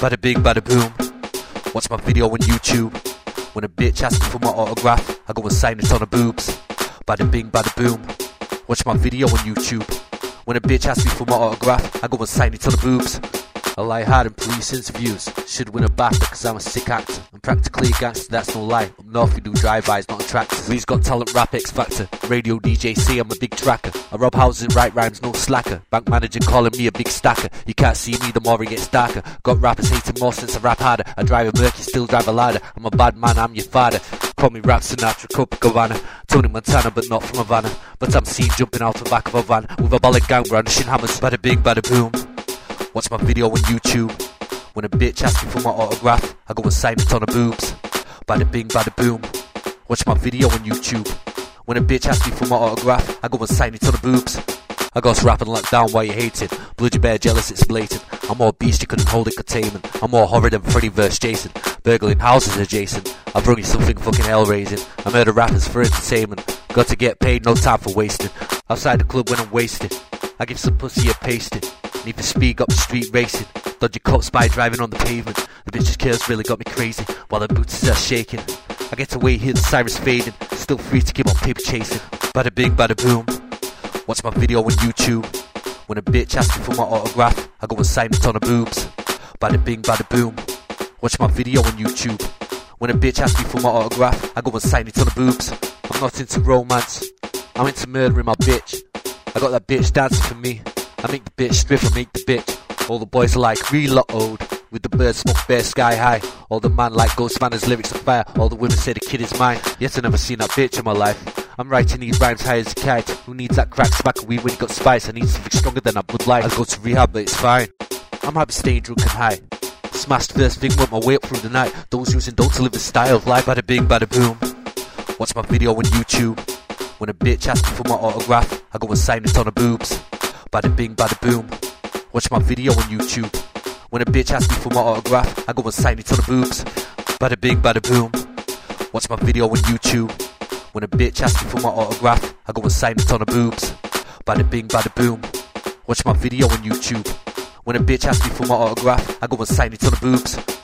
Bada bing, bada boom. Watch my video on YouTube. When a bitch asks for my autograph, I go and sign it on her boobs. Bada bing, bada boom. Watch my video on YouTube. When a bitch asks me for my autograph, I go and sign it on her boobs. I lie hard in police interviews. Should win a BAFTA cause I'm a sick actor. I'm practically a gangster, that's no lie. Up north we do drive-bys, not attractors. Lee's got talent, rap X Factor. Radio DJ I'm a big tracker. I rob houses, write rhymes, no slacker. Bank manager calling me a big stacker. You can't see me, the more it gets darker. Got rappers hating more since I rap harder. I drive a Mercy, still drive a ladder. I'm a bad man, I'm your father. Call me Rap Sinatra, Copacabana. Tony Montana, but not from Havana. But I'm seen jumping out the back of a van with a ballad gang brandishing hammers. Bada bing, bada boom. Watch my video on YouTube. When a bitch asks me for my autograph, I go and sign it on her boobs. Bada bing, bada boom. Watch my video on YouTube. When a bitch asks me for my autograph, I go and sign it on her boobs. I got rap and lock down while you hate it. Bloody bear jealous, it's blatant. I'm more beast, you couldn't hold it containment. I'm more horrid than Freddy vs. Jason. Burgling houses adjacent. I brought you something fucking hell raising. I murder rappers for entertainment. Got to get paid, no time for wasting. Outside the club when I'm wasted. I give some pussy a pasting. Need to speed up the street racing. Dodgy cops by driving on the pavement. The bitch's kills really got me crazy while the boots are shaking. I get away, hear the sirens fading. Still free to keep on paper chasing. Bada bing, bada boom. Watch my video on YouTube. When a bitch asks me for my autograph, I go and sign it on her boobs. Bada bing, bada boom. Watch my video on YouTube. When a bitch asks me for my autograph, I go and sign it on her boobs. I'm not into romance. I'm into murdering my bitch. I got that bitch dancing for me. I make the bitch strip and make the bitch. All the boys are like reload. With the bird smoke bear sky high. All the man like Ghost Mannaz lyrics are fire. All the women say the kid is mine. Yet I never seen that bitch in my life. I'm writing these rhymes high as a kite. Who needs that crack smack weed when you got spice? I need something stronger than a Bud Light. I'll go to rehab, but it's fine. I'm happy staying drunk and high. Smashed first thing, went my way up through the night. Those using don't to live the style of life. Bada bing, bada boom. Watch my video on YouTube. When a bitch asks me for my autograph, I go and sign it on her boobs. Bada bing, bada boom. Watch my video on YouTube. When a bitch asks me for my autograph, I go and sign it on the boobs. Bada bing, bada boom. Watch my video on YouTube. When a bitch asks me for my autograph, I go and sign it on the boobs. Bada bing, bada boom. Watch my video on YouTube. When a bitch asks me for my autograph, I go and sign it on the boobs.